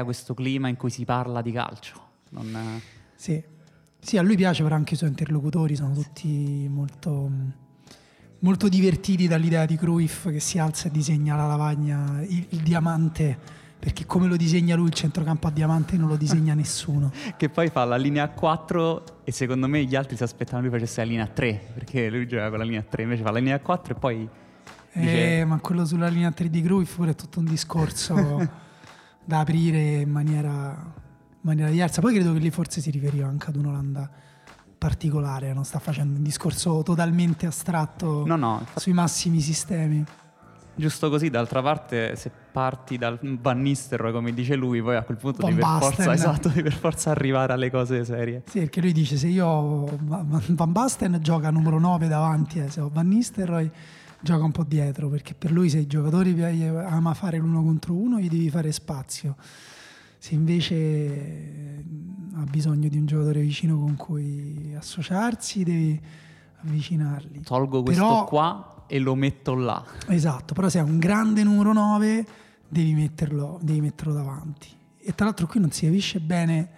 crea questo clima in cui si parla di calcio. Non... Sì. sì, a lui piace, però anche i suoi interlocutori sono tutti molto, molto divertiti dall'idea di Cruyff che si alza e disegna la lavagna, il, il diamante perché come lo disegna lui il centrocampo a diamante non lo disegna nessuno. che poi fa la linea 4 e secondo me gli altri si aspettano lui facesse la linea 3, perché lui gioca con la linea 3, invece fa la linea 4 e poi... Dice... Eh, ma quello sulla linea 3 di Cruyff pure è tutto un discorso da aprire in maniera, in maniera diversa. Poi credo che lì forse si riferiva anche ad un'Olanda particolare, non sta facendo un discorso totalmente astratto no, no, infatti... sui massimi sistemi. Giusto così, d'altra parte, se parti dal Van Nistelrooy, come dice lui, poi a quel punto devi per, forza, esatto, devi per forza arrivare alle cose serie. Sì, perché lui dice: Se io Van Basten gioca numero 9 davanti, eh, se ho Van Nistelrooy gioca un po' dietro, perché per lui se i giocatori ama fare l'uno contro uno, gli devi fare spazio. Se invece ha bisogno di un giocatore vicino con cui associarsi, devi avvicinarli. Tolgo questo Però, qua e lo metto là. Esatto, però se è un grande numero 9 devi metterlo, devi metterlo davanti. E tra l'altro qui non si capisce bene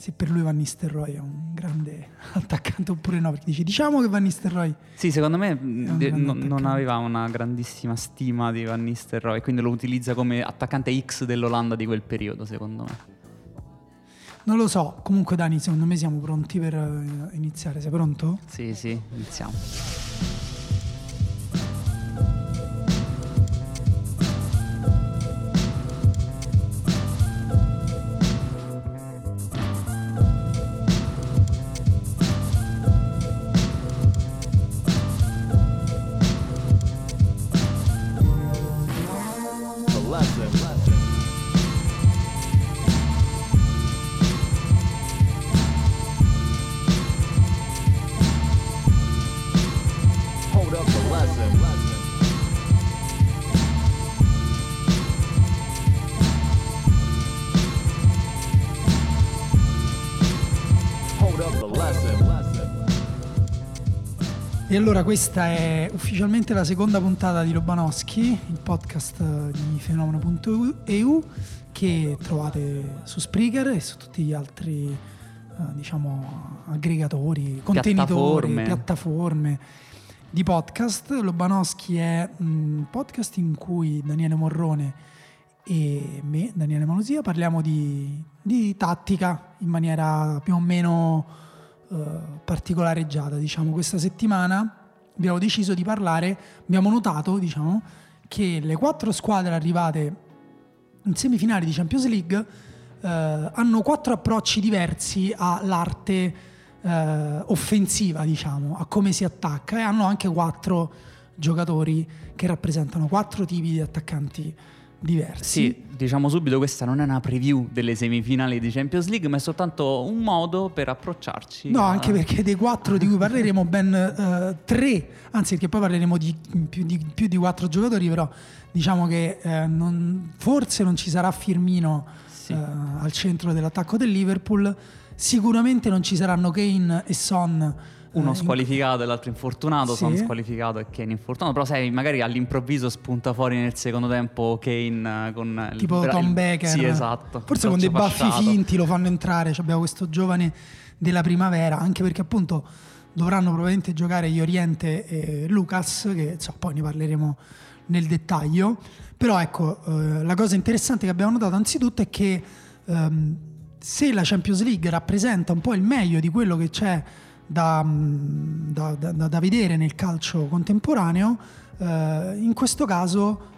se per lui Van Nistelrooy è un grande attaccante oppure no, perché dice diciamo che Van Nistelrooy Sì, secondo me de- no, non aveva una grandissima stima di Van Nistelrooy, quindi lo utilizza come attaccante X dell'Olanda di quel periodo, secondo me. Non lo so, comunque Dani, secondo me siamo pronti per eh, iniziare. Sei pronto? Sì, sì, iniziamo. Allora questa è ufficialmente la seconda puntata di Lobanowski, il podcast di fenomeno.eu che trovate su Spreaker e su tutti gli altri eh, diciamo aggregatori, contenitori, piattaforme. piattaforme di podcast. Lobanowski è un podcast in cui Daniele Morrone e me, Daniele Manosia, parliamo di, di tattica in maniera più o meno eh, particolareggiata, diciamo, questa settimana abbiamo deciso di parlare, abbiamo notato, diciamo, che le quattro squadre arrivate in semifinali di Champions League eh, hanno quattro approcci diversi all'arte eh, offensiva, diciamo, a come si attacca e hanno anche quattro giocatori che rappresentano quattro tipi di attaccanti diversi. Sì, diciamo subito, questa non è una preview delle semifinali di Champions League, ma è soltanto un modo per approcciarci. No, a... anche perché dei quattro di cui parleremo ben uh, tre, anzi perché poi parleremo di più, di più, di quattro giocatori, però diciamo che uh, non, forse non ci sarà Firmino sì. uh, al centro dell'attacco del Liverpool, sicuramente non ci saranno Kane e Son uno eh, squalificato e l'altro infortunato, sì. Son squalificato e Kane infortunato, però sai, magari all'improvviso spunta fuori nel secondo tempo Kane con tipo il, Tom Becker. Sì, esatto. Forse con dei baffi fasciato. finti lo fanno entrare, cioè abbiamo questo giovane della primavera, anche perché appunto dovranno probabilmente giocare Ioriente e Lucas, che so, poi ne parleremo nel dettaglio. Però ecco, eh, la cosa interessante che abbiamo notato anzitutto è che ehm, se la Champions League rappresenta un po' il meglio di quello che c'è da, da, da, da vedere nel calcio contemporaneo, eh, in questo caso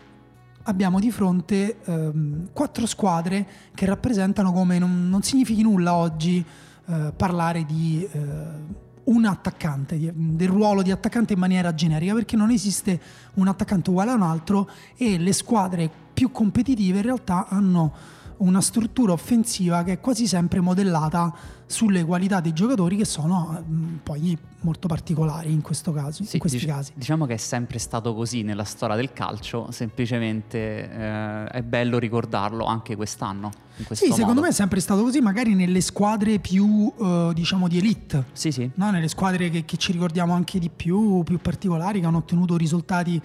abbiamo di fronte eh, quattro squadre che rappresentano come non, non significhi nulla oggi eh, parlare di eh, un attaccante, di, del ruolo di attaccante in maniera generica, perché non esiste un attaccante uguale a un altro e le squadre più competitive in realtà hanno una struttura offensiva che è quasi sempre modellata sulle qualità dei giocatori che sono mh, mm, poi molto particolari in questo caso, sì, in questi dic- casi. Diciamo che è sempre stato così nella storia del calcio, semplicemente eh, è bello ricordarlo anche quest'anno. sì, modo. secondo me è sempre stato così, magari nelle squadre più eh, diciamo di elite. Sì, sì. No? Nelle squadre che, che ci ricordiamo anche di più, più particolari, che hanno ottenuto risultati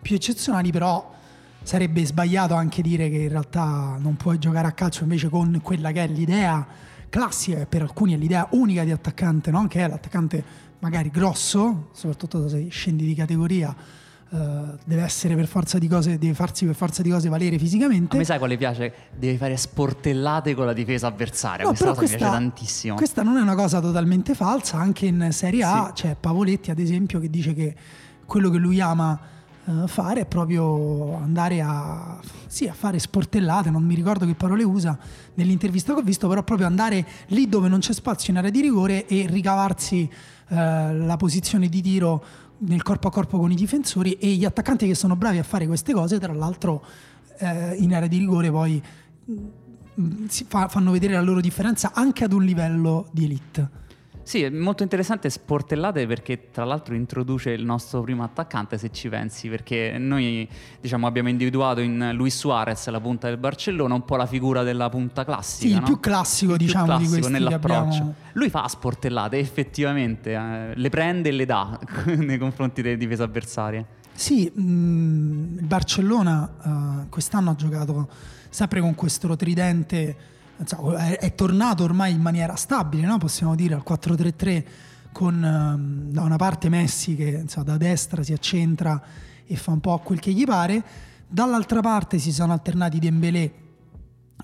più eccezionali, però sarebbe sbagliato anche dire che in realtà non puoi giocare a calcio invece con quella che è l'idea classica, e per alcuni è l'idea unica di attaccante, no? che è l'attaccante magari grosso, soprattutto se scendi di categoria. Uh, deve essere per forza di cose, deve farsi per forza di cose valere fisicamente. A me sai quale piace? Devi fare sportellate con la difesa avversaria. No, questa cosa questa, mi piace tantissimo. Questa non è una cosa totalmente falsa. Anche in Serie A sì. c'è Pavoletti, ad esempio, che dice che quello che lui ama uh, fare è proprio andare a, sì, a fare sportellate. Non mi ricordo che parole usa nell'intervista che ho visto, però proprio andare lì dove non c'è spazio in area di rigore e ricavarsi uh, la posizione di tiro nel corpo a corpo con i difensori e gli attaccanti che sono bravi a fare queste cose, tra l'altro eh, in area di rigore poi mm, fa, fanno vedere la loro differenza anche ad un livello di elite. Sì, è molto interessante Sportellate perché tra l'altro introduce il nostro primo attaccante se ci pensi, perché noi diciamo, abbiamo individuato in Luis Suarez, la punta del Barcellona, un po' la figura della punta classica. Sì, il no? più classico il diciamo più classico di nell'approccio. Abbiamo... Lui fa Sportellate effettivamente, eh, le prende e le dà nei confronti delle difese avversarie. Sì, mh, mm, il Barcellona uh, quest'anno ha giocato sempre con questo tridente è, è, tornato ormai in maniera stabile, no? possiamo dire, al 4-3-3 con um, da una parte Messi che insomma, da destra si accentra e fa un po' quel che gli pare, dall'altra parte si sono alternati Dembélé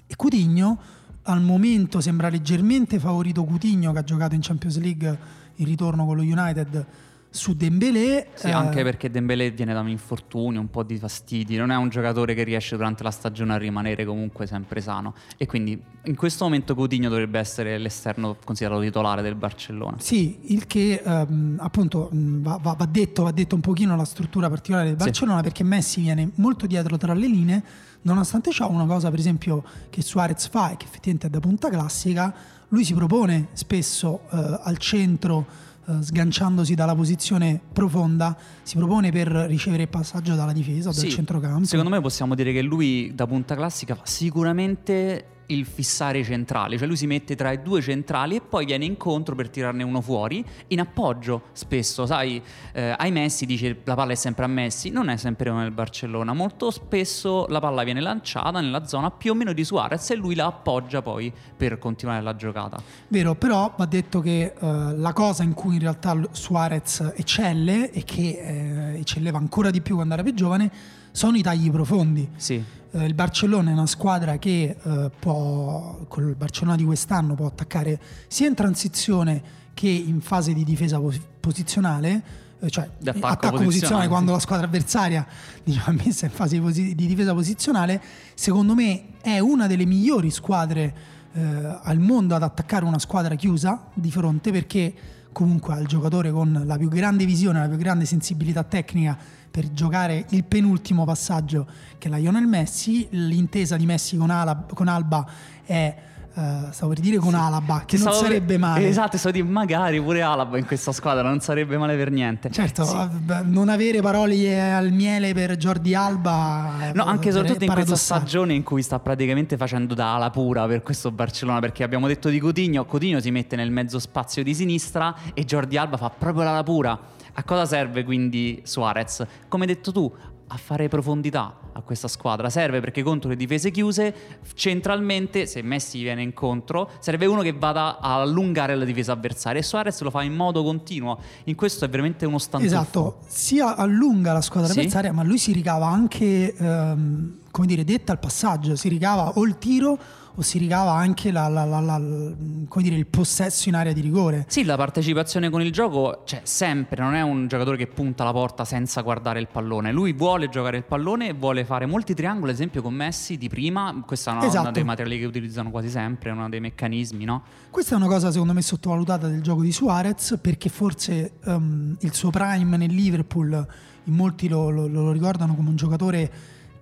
e Coutinho, al momento sembra leggermente favorito Coutinho che ha giocato in Champions League in ritorno con lo United su Dembélé. Sì, eh... anche perché Dembélé viene da un infortunio, un po' di fastidi, non è un giocatore che riesce durante la stagione a rimanere comunque sempre sano e quindi in questo momento Coutinho dovrebbe essere l'esterno considerato titolare del Barcellona. Sì, il che ehm, appunto va, va, va, detto, va, detto, un pochino la struttura particolare del Barcellona sì. perché Messi viene molto dietro tra le linee, nonostante ciò una cosa per esempio che Suarez fa e che effettivamente è da punta classica, lui si propone spesso eh, al centro eh, sganciandosi dalla posizione profonda, si propone per ricevere il passaggio dalla difesa o dal centrocampo. Secondo me possiamo dire che lui da punta classica fa sicuramente il fissare i centrali, cioè lui si mette tra i due centrali e poi viene incontro per tirarne uno fuori in appoggio spesso, sai, eh, ai Messi dice la palla è sempre a Messi, non è sempre come nel Barcellona, molto spesso la palla viene lanciata nella zona più o meno di Suarez e lui la appoggia poi per continuare la giocata. Vero, però va detto che eh, la cosa in cui in realtà Suarez eccelle e che eh, eccelleva ancora di più quando era più giovane sono i tagli profondi. Sì. Eh, il Barcellona è una squadra che eh, può, col Barcellona di quest'anno può attaccare sia in transizione che in fase di difesa pos- posizionale, eh, cioè attacco, attacco posizionale quando la squadra avversaria diciamo, è messa in fase di, difesa posizionale, secondo me è una delle migliori squadre eh, al mondo ad attaccare una squadra chiusa di fronte perché comunque ha il giocatore con la più grande visione, la più grande sensibilità tecnica per giocare il penultimo passaggio che è la Lionel Messi, l'intesa di Messi con, Alab, con Alba è Uh, stavo per dire con sì. Alaba, che non sarebbe male. Esatto, stavo di magari pure Alaba in questa squadra, non sarebbe male per niente. Certo, sì. non avere parole al miele per Jordi Alba. No, anche soprattutto in questa stagione in cui sta praticamente facendo da ala pura per questo Barcellona, perché abbiamo detto di Coutinho, Coutinho si mette nel mezzo spazio di sinistra e Jordi Alba fa proprio l'ala pura a cosa serve quindi Suarez? Come hai detto tu, a fare profondità a questa squadra. Serve perché contro le difese chiuse, centralmente, se Messi viene incontro, serve uno che vada a allungare la difesa avversaria. E Suarez lo fa in modo continuo. In questo è veramente uno standoff. Esatto, sia allunga la squadra sì. avversaria, ma lui si ricava anche, ehm, come dire, detta al passaggio, si ricava o il tiro o si ricava anche la, la, la, dire, il possesso in area di rigore. Sì, la partecipazione con il gioco c'è sempre, non è un giocatore che punta la porta senza guardare il pallone. Lui vuole giocare il pallone e vuole fare molti triangoli, ad esempio con Messi di prima. Questa è una, esatto. una dei materiali che utilizzano quasi sempre, è uno dei meccanismi, no? Questa è una cosa secondo me sottovalutata del gioco di Suarez perché forse um, il suo prime nel Liverpool in molti lo, lo, lo ricordano come un giocatore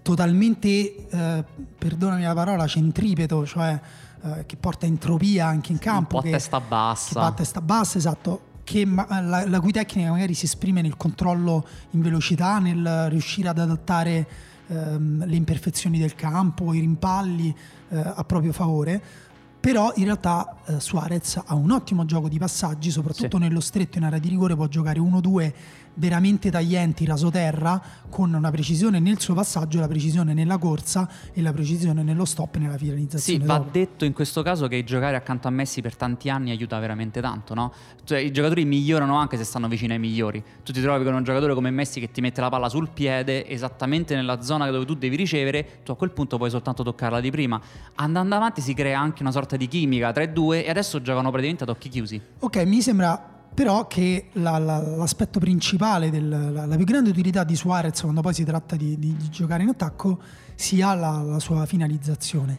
totalmente, eh, perdonami la parola, centripeto, cioè eh, che porta entropia anche in campo. Un po' che, testa bassa. Che va a testa bassa, esatto. Che la, la, cui tecnica magari si esprime nel controllo in velocità, nel riuscire ad adattare ehm, le imperfezioni del campo, i rimpalli eh, a proprio favore però in realtà eh, Suarez ha un ottimo gioco di passaggi, soprattutto Sì. nello stretto in area di rigore può giocare 1-2 veramente taglienti, rasoterra, con una precisione nel suo passaggio, la precisione nella corsa e la precisione nello stop e nella Sì, finalizzazione. va dopo. detto in questo caso che giocare accanto a Messi per tanti anni aiuta veramente tanto, no? Cioè, i giocatori migliorano anche se stanno vicino ai migliori. Tu ti trovi con un giocatore come Messi che ti mette la palla sul piede, esattamente nella zona dove tu devi ricevere, tu a quel punto puoi soltanto toccarla di prima. Andando avanti si crea anche una sorta di chimica tra i due e adesso giocano praticamente ad occhi chiusi. Ok, mi sembra però che la- la- l'aspetto principale, del- la, la più grande utilità di Suarez quando poi si tratta di, di- di giocare in attacco sia la, sua finalizzazione.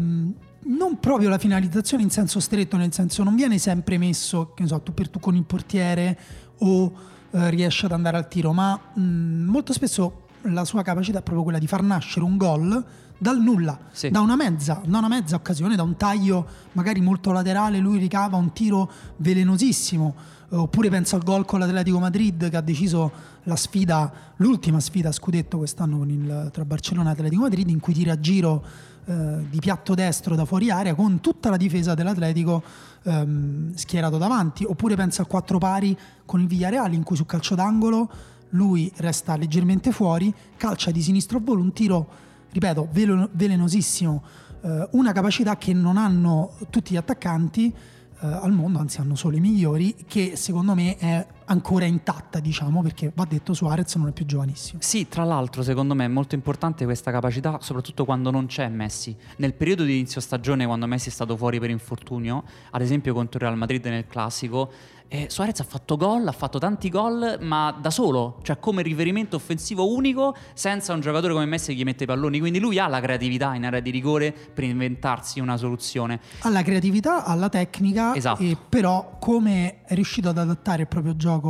Mm, non proprio la finalizzazione in senso stretto, nel senso non viene sempre messo, che ne so, tu per tu con il portiere o eh, riesce ad andare al tiro, ma mm, molto spesso la sua capacità è proprio quella di far nascere un gol dal nulla, Sì. da una mezza, da una mezza occasione, da un taglio magari molto laterale, lui ricava un tiro velenosissimo. Eh, Oppure penso al gol con l'Atletico Madrid che ha deciso la sfida, l'ultima sfida a scudetto quest'anno con il- tra Barcellona e Atletico Madrid, in cui tira a giro eh, di piatto destro da fuori area con tutta la difesa dell'Atletico ehm, schierato davanti. Oppure penso al quattro pari con il Villarreal, in cui su calcio d'angolo lui resta leggermente fuori, calcia di sinistro a volo, un tiro, ripeto, velenosissimo, eh, una capacità che non hanno tutti gli attaccanti eh, al mondo, anzi hanno solo i migliori, che secondo me è ancora intatta, diciamo, perché va detto Suarez non è più giovanissimo. Sì, tra l'altro secondo me è molto importante questa capacità, soprattutto quando non c'è Messi. Nel periodo di inizio stagione, quando Messi è stato fuori per infortunio, ad esempio contro il Real Madrid nel classico, eh, Suarez ha fatto gol, ha fatto tanti gol, ma da solo, cioè come riferimento offensivo unico, senza un giocatore come Messi che gli mette i palloni. Quindi lui ha la creatività in area di rigore per inventarsi una soluzione. alla creatività, alla tecnica, Esatto. però come è riuscito ad adattare il proprio gioco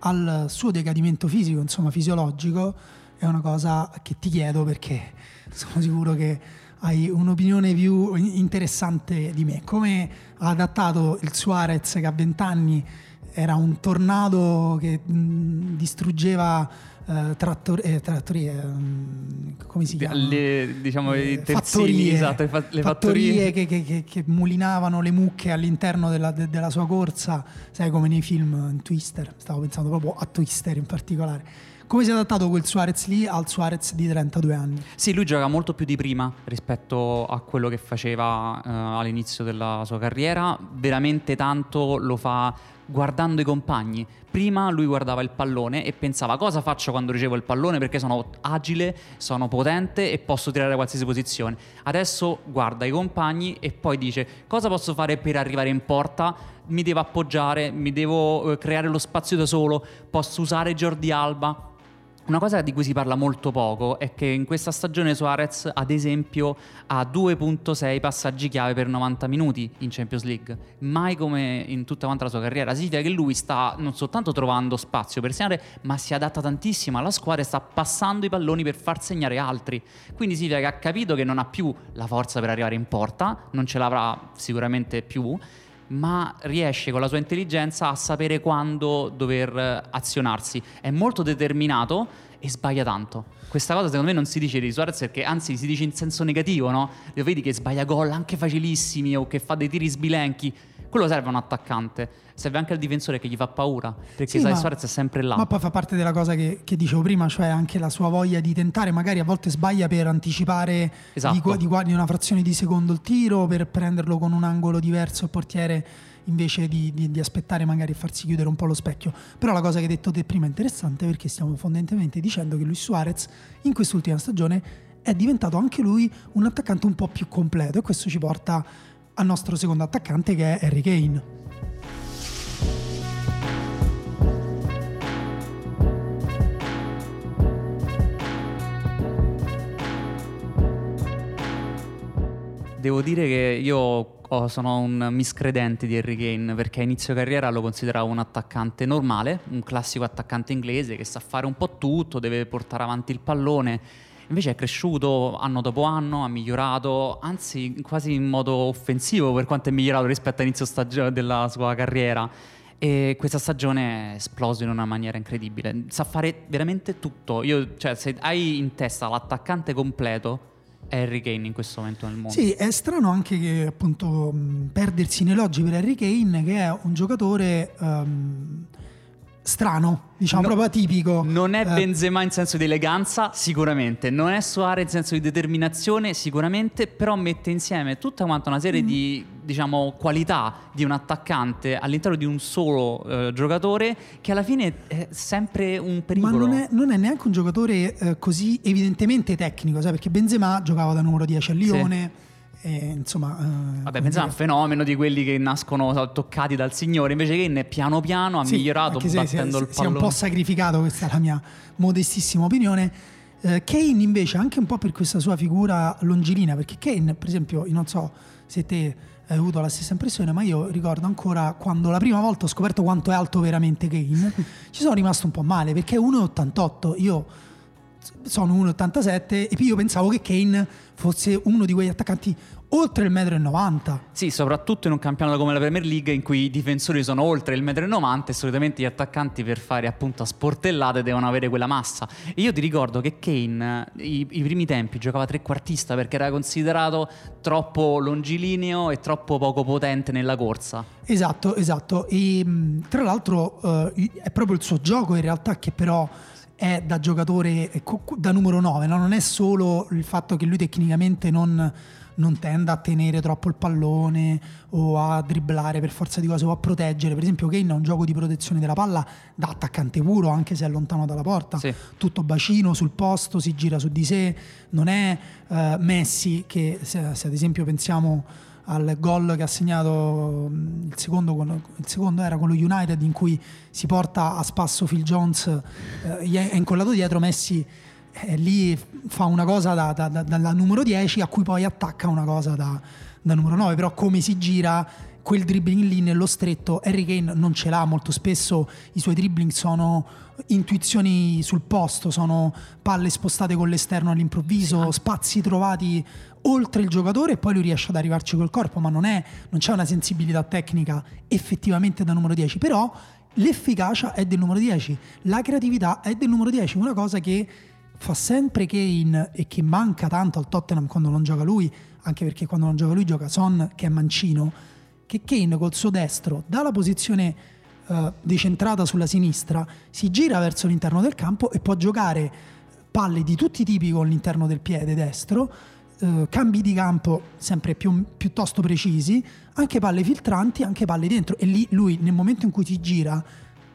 al suo decadimento fisico, insomma fisiologico, è una cosa che ti chiedo perché sono sicuro che hai un'opinione più interessante di me. Come ha adattato il Suarez che a 20 anni era un tornado che distruggeva eh, trattor- eh, trattorie, mm, come si chiama? Le, diciamo, Eh, i terzini, fattorie, esatto, le fa- le fattorie fattorie. che, che- che- che mulinavano le mucche all'interno della, de- della sua corsa, sai come nei film Twister, stavo pensando proprio a Twister in particolare. Come si è adattato quel Suarez lì al Suarez di 32 anni? Sì, lui gioca molto più di prima rispetto a quello che faceva eh, all'inizio della sua carriera. Veramente tanto lo fa guardando i compagni. Prima lui guardava il pallone e pensava cosa faccio quando ricevo il pallone perché sono agile, sono potente e posso tirare da qualsiasi posizione. Adesso guarda i compagni e poi dice cosa posso fare per arrivare in porta? Mi devo appoggiare, mi devo eh, creare lo spazio da solo, posso usare Jordi Alba. Una cosa di cui si parla molto poco è che in questa stagione Suarez, ad esempio, ha 2.6 passaggi chiave per 90 minuti in Champions League, mai come in tutta la sua carriera. Significa che lui sta non soltanto trovando spazio per segnare, ma si adatta tantissimo alla squadra e sta passando i palloni per far segnare altri. Quindi significa che ha capito che non ha più la forza per arrivare in porta, non ce l'avrà sicuramente più, ma riesce con la sua intelligenza a sapere quando dover eh, azionarsi. È molto determinato e sbaglia tanto. Questa cosa secondo me non si dice di Suarez perché anzi si dice in senso negativo, no? Lo vedi che sbaglia gol anche facilissimi o che fa dei tiri sbilenchi. Quello serve a un attaccante, serve anche al difensore che gli fa paura, perché Sì, sai Suarez è sempre là. Ma poi fa parte della cosa che, che dicevo prima, cioè anche la sua voglia di tentare, magari a volte sbaglia per anticipare Esatto. di, di di una frazione di secondo il tiro, per prenderlo con un angolo diverso il portiere invece di, di- di aspettare magari e farsi chiudere un po' lo specchio. Però la cosa che hai detto te prima è interessante perché stiamo fondamentalmente dicendo che Luis Suarez in quest'ultima stagione è diventato anche lui un attaccante un po' più completo e questo ci porta al nostro secondo attaccante che è Harry Kane. Devo dire che io oh, sono un miscredente di Harry Kane perché a inizio carriera lo consideravo un attaccante normale, un classico attaccante inglese che sa fare un po' tutto, deve portare avanti il pallone. Invece è cresciuto anno dopo anno, ha migliorato, anzi quasi in modo offensivo per quanto è migliorato rispetto all'inizio stagio- della sua carriera. E questa stagione è esploso in una maniera incredibile. Sa fare veramente tutto. Io, cioè, se hai in testa l'attaccante completo, è Harry Kane in questo momento nel mondo. Sì, è strano anche che appunto perdersi in elogi per Harry Kane, che è un giocatore um, strano, diciamo No, proprio atipico. Non è Eh, Benzema in senso di eleganza, sicuramente. Non è Suarez in senso di determinazione, sicuramente. Però mette insieme tutta quanta una Mm. serie di, diciamo, qualità di un attaccante all'interno di un solo eh, giocatore che alla fine è sempre un Ma pericolo. non è, non è neanche un giocatore eh, così evidentemente tecnico, sai? perché Benzema giocava da numero 10 a Lione, e, insomma... eh, Vabbè, Benzema è un fenomeno di quelli che nascono toccati dal Signore. Invece Kane piano piano ha Sì, migliorato se battendo si, il si è un pallone. po' sacrificato, questa è la mia modestissima opinione. Eh, Kane invece anche un po' per questa sua figura longilinea, perché Kane per esempio, io non so se te hai avuto la stessa impressione, ma io ricordo ancora quando la prima volta ho scoperto quanto è alto veramente Kane, ci sono rimasto un po' male perché è 1,88, io sono 1,87 e io pensavo che Kane fosse uno di quegli attaccanti oltre il 1,90 m. Sì, soprattutto in un campionato come la Premier League in cui i difensori sono oltre il 1,90 m e solitamente gli attaccanti per fare appunto a sportellate devono avere quella massa. E io ti ricordo che Kane i, i primi tempi giocava trequartista perché era considerato troppo longilineo e troppo poco potente nella corsa. Esatto, esatto. E tra l'altro eh, è proprio il suo gioco in realtà che però è da giocatore da numero 9, no? non è solo il fatto che lui tecnicamente non, non tenda a tenere troppo il pallone o a dribblare per forza di cose o a proteggere. Per esempio Kane ha un gioco di protezione della palla da attaccante puro anche se è lontano dalla porta. Sì. Tutto bacino sul posto, si gira su di sé. Non è eh, Messi che se, se ad esempio pensiamo al gol che ha segnato mh, il secondo, con- il secondo era con lo United in cui si porta a spasso Phil Jones eh, è incollato dietro Messi eh, lì fa una cosa da, da- da- dalla numero 10 a cui poi attacca una cosa da, da numero 9 però come si gira quel dribbling lì nello stretto Harry Kane non ce l'ha. Molto spesso i suoi dribbling sono intuizioni sul posto sono palle spostate con l'esterno all'improvviso spazi trovati oltre il giocatore e poi lui riesce ad arrivarci col corpo ma non, è, non c'è una sensibilità tecnica effettivamente da numero 10 però l'efficacia è del numero 10 la creatività è del numero 10 una cosa che fa sempre Kane e che manca tanto al Tottenham quando non gioca lui anche perché quando non gioca lui gioca Son che è mancino che Kane col suo destro dalla posizione eh, decentrata sulla sinistra si gira verso l'interno del campo e può giocare palle di tutti i tipi con l'interno del piede destro eh, cambi di campo sempre più, piuttosto precisi anche palle filtranti anche palle dentro. E lì lui nel momento in cui si gira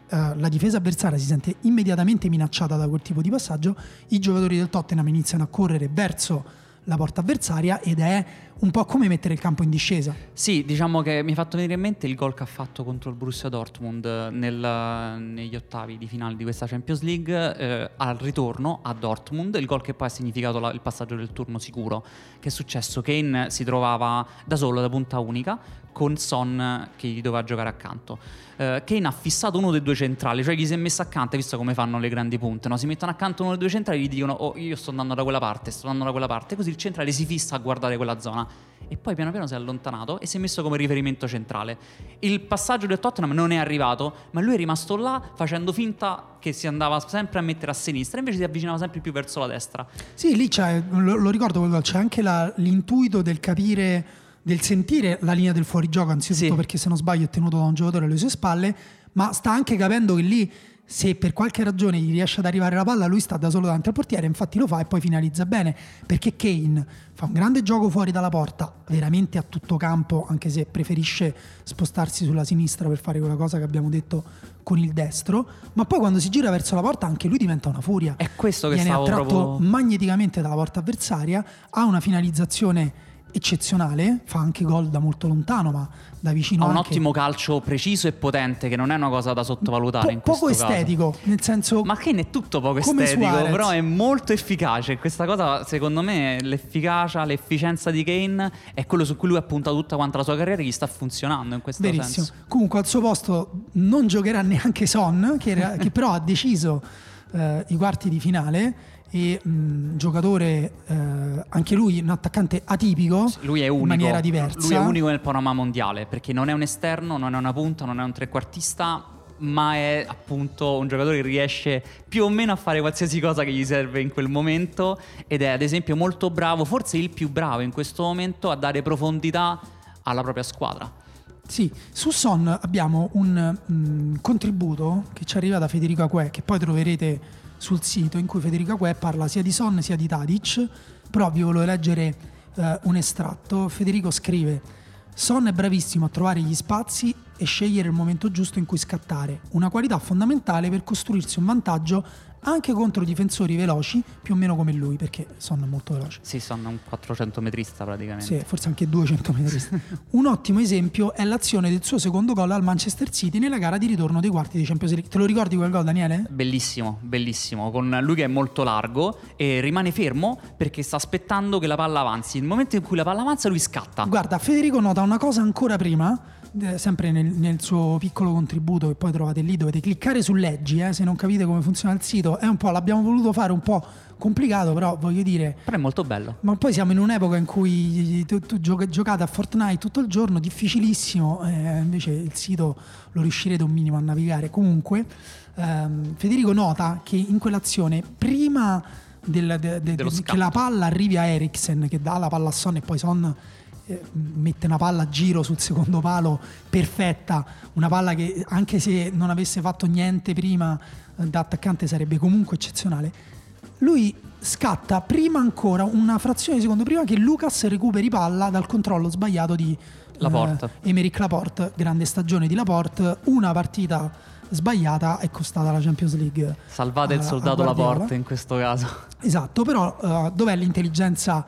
eh, la difesa avversaria si sente immediatamente minacciata da quel tipo di passaggio i giocatori del Tottenham iniziano a correre verso la porta avversaria ed è un po' come mettere il campo in discesa Sì, diciamo che mi ha fatto venire in mente il gol che ha fatto contro il Borussia Dortmund eh, nel- negli ottavi di finale di questa Champions League eh, al ritorno a Dortmund, il gol che poi ha significato la- il passaggio del turno sicuro. Che è successo? Kane si trovava da solo, da punta unica, con Son che gli doveva giocare accanto. Eh, Kane ha fissato uno dei due centrali, cioè gli si è messo accanto, visto come fanno le grandi punte, no? si mettono accanto uno dei due centrali e gli dicono oh io sto andando da quella parte, sto andando da quella parte, così il centrale si fissa a guardare quella zona e poi piano piano si è allontanato e si è messo come riferimento centrale. Il passaggio del Tottenham non è arrivato, ma lui è rimasto là facendo finta che si andava sempre a mettere a sinistra, invece si avvicinava sempre più verso la destra. Sì, lì c'è, lo, lo ricordo c'è anche la- l'intuito del capire, del sentire la linea del fuorigioco, anzitutto Sì. perché se non sbaglio è tenuto da un giocatore alle sue spalle, ma sta anche capendo che lì se per qualche ragione gli riesce ad arrivare la palla, lui sta da solo davanti al portiere, infatti lo fa e poi finalizza bene, perché Kane fa un grande gioco fuori dalla porta, veramente a tutto campo, anche se preferisce spostarsi sulla sinistra per fare quella cosa che abbiamo detto con il destro, ma poi quando si gira verso la porta anche lui diventa una furia. È questo che viene attratto proprio... magneticamente dalla porta avversaria, ha una finalizzazione eccezionale, fa anche gol da molto lontano, ma da vicino Ha un anche ottimo calcio preciso e potente, che non è una cosa da sottovalutare po- poco caso. estetico, nel senso Ma Kane è tutto poco estetico, Suarez. però è molto efficace. Questa cosa, secondo me, l'efficacia, l'efficienza di Kane è quello su cui lui ha puntato tutta quanta la sua carriera e gli sta funzionando in questo verissimo. senso. Comunque al suo posto non giocherà neanche Son, che, era- che però ha deciso eh, i quarti di finale e mh, giocatore eh, anche lui un attaccante atipico Lui è unico. in maniera diversa. Lui è unico nel panorama mondiale perché non è un esterno, non è una punta, non è un trequartista. ma è appunto un giocatore che riesce più o meno a fare qualsiasi cosa che gli serve in quel momento ed è ad esempio molto bravo, forse il più bravo in questo momento a dare profondità alla propria squadra. Sì, su Son abbiamo un um, contributo che ci arriva da Federico Acque, che poi troverete sul sito, in cui Federico Acque parla sia di Son sia di Tadic, però vi volevo leggere uh, un estratto. Federico scrive Son è bravissimo a trovare gli spazi e scegliere il momento giusto in cui scattare, una qualità fondamentale per costruirsi un vantaggio anche contro difensori veloci più o meno come lui, perché Son è molto veloce. Sì, Son è un 400 metrista praticamente. Sì, forse anche 200 metrista. un ottimo esempio è l'azione del suo secondo gol al Manchester City nella gara di ritorno dei quarti di Champions League. Te lo ricordi quel gol, Daniele? Bellissimo, bellissimo, con lui che è molto largo e rimane fermo perché sta aspettando che la palla avanzi. Nel momento in cui la palla avanza lui scatta. Guarda, Federico nota una cosa ancora prima sempre nel, nel, suo piccolo contributo che poi trovate lì, dovete cliccare su leggi, eh, se non capite come funziona il sito, è un po', l'abbiamo voluto fare un po' complicato, però voglio dire... Però è molto bello. Ma poi siamo in un'epoca in cui tu, tu giocate a Fortnite tutto il giorno, difficilissimo, eh, invece il sito lo riuscirete un minimo a navigare. Comunque, ehm, Federico nota che in quell'azione, prima del, de, de, de, che la palla arrivi a Eriksen, che dà la palla a Son e poi Son eh, mette una palla a giro sul secondo palo perfetta, una palla che anche se non avesse fatto niente prima eh, da attaccante sarebbe comunque eccezionale. Lui scatta prima ancora una frazione di secondo prima che Lucas recuperi palla dal controllo sbagliato di Laporte. Eh, Emerick Laporte, grande stagione di Laporte, una partita sbagliata è costata la Champions League. Salvate il soldato Laporte in questo caso. Esatto, però uh, dov'è l'intelligenza